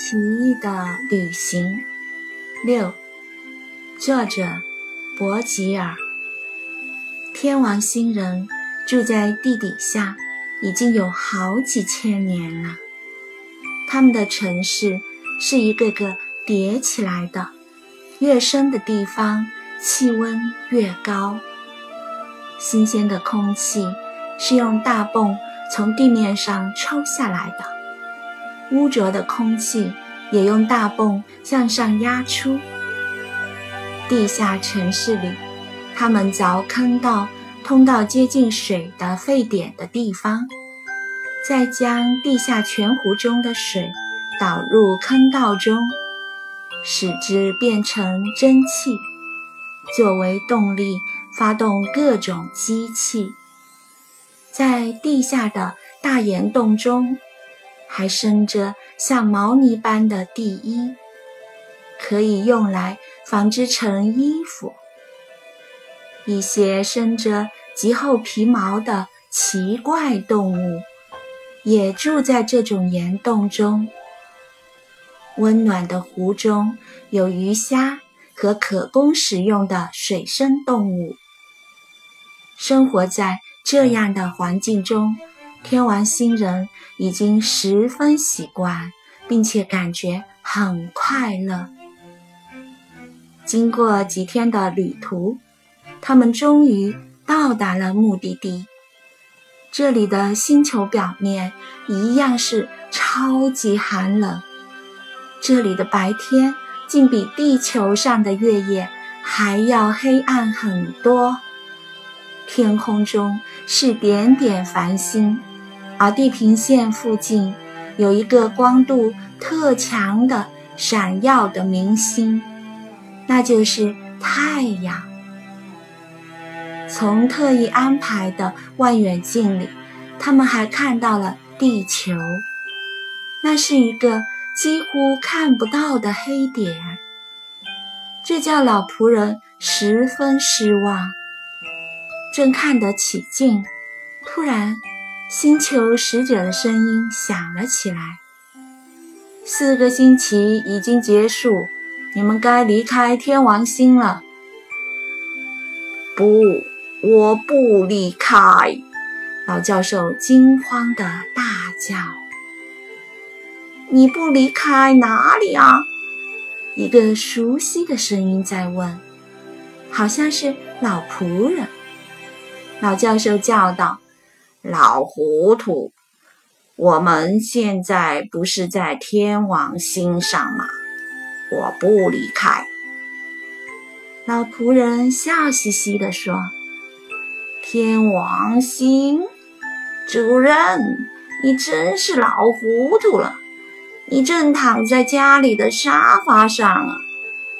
奇异的旅行。六，作者博吉尔。天王星人住在地底下，已经有好几千年了。他们的城市是一个个叠起来的，越深的地方气温越高。新鲜的空气是用大泵从地面上抽下来的。污浊的空气也用大泵向上压出。地下城市里，他们凿坑道，通到接近水的沸点的地方，再将地下泉湖中的水导入坑道中，使之变成蒸汽，作为动力发动各种机器。在地下的大岩洞中。还生着像毛呢般的地衣，可以用来纺织成衣服。一些生着极厚皮毛的奇怪动物，也住在这种岩洞中。温暖的湖中有鱼虾和可供食用的水生动物。生活在这样的环境中。天王星人已经十分习惯，并且感觉很快乐。经过几天的旅途，他们终于到达了目的地。这里的星球表面一样是超级寒冷，这里的白天竟比地球上的月夜还要黑暗很多。天空中是点点繁星。而地平线附近有一个光度特强的闪耀的明星，那就是太阳。从特意安排的望远镜里，他们还看到了地球，那是一个几乎看不到的黑点，这叫老仆人十分失望。正看得起劲，突然。星球使者的声音响了起来：“四个星期已经结束，你们该离开天王星了。”“不，我不离开！”老教授惊慌的大叫。“你不离开哪里啊？”一个熟悉的声音在问，好像是老仆人。老教授叫道。老糊涂，我们现在不是在天王星上吗？我不离开。老仆人笑嘻嘻地说：“天王星，主人，你真是老糊涂了。你正躺在家里的沙发上啊，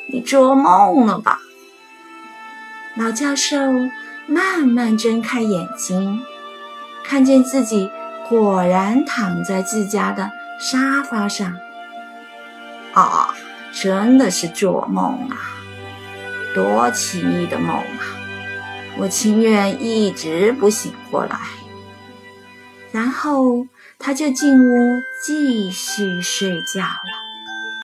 你做梦了吧？”老教授慢慢睁开眼睛。看见自己果然躺在自家的沙发上，啊，真的是做梦啊！多奇异的梦啊！我情愿一直不醒过来。然后他就进屋继续睡觉了。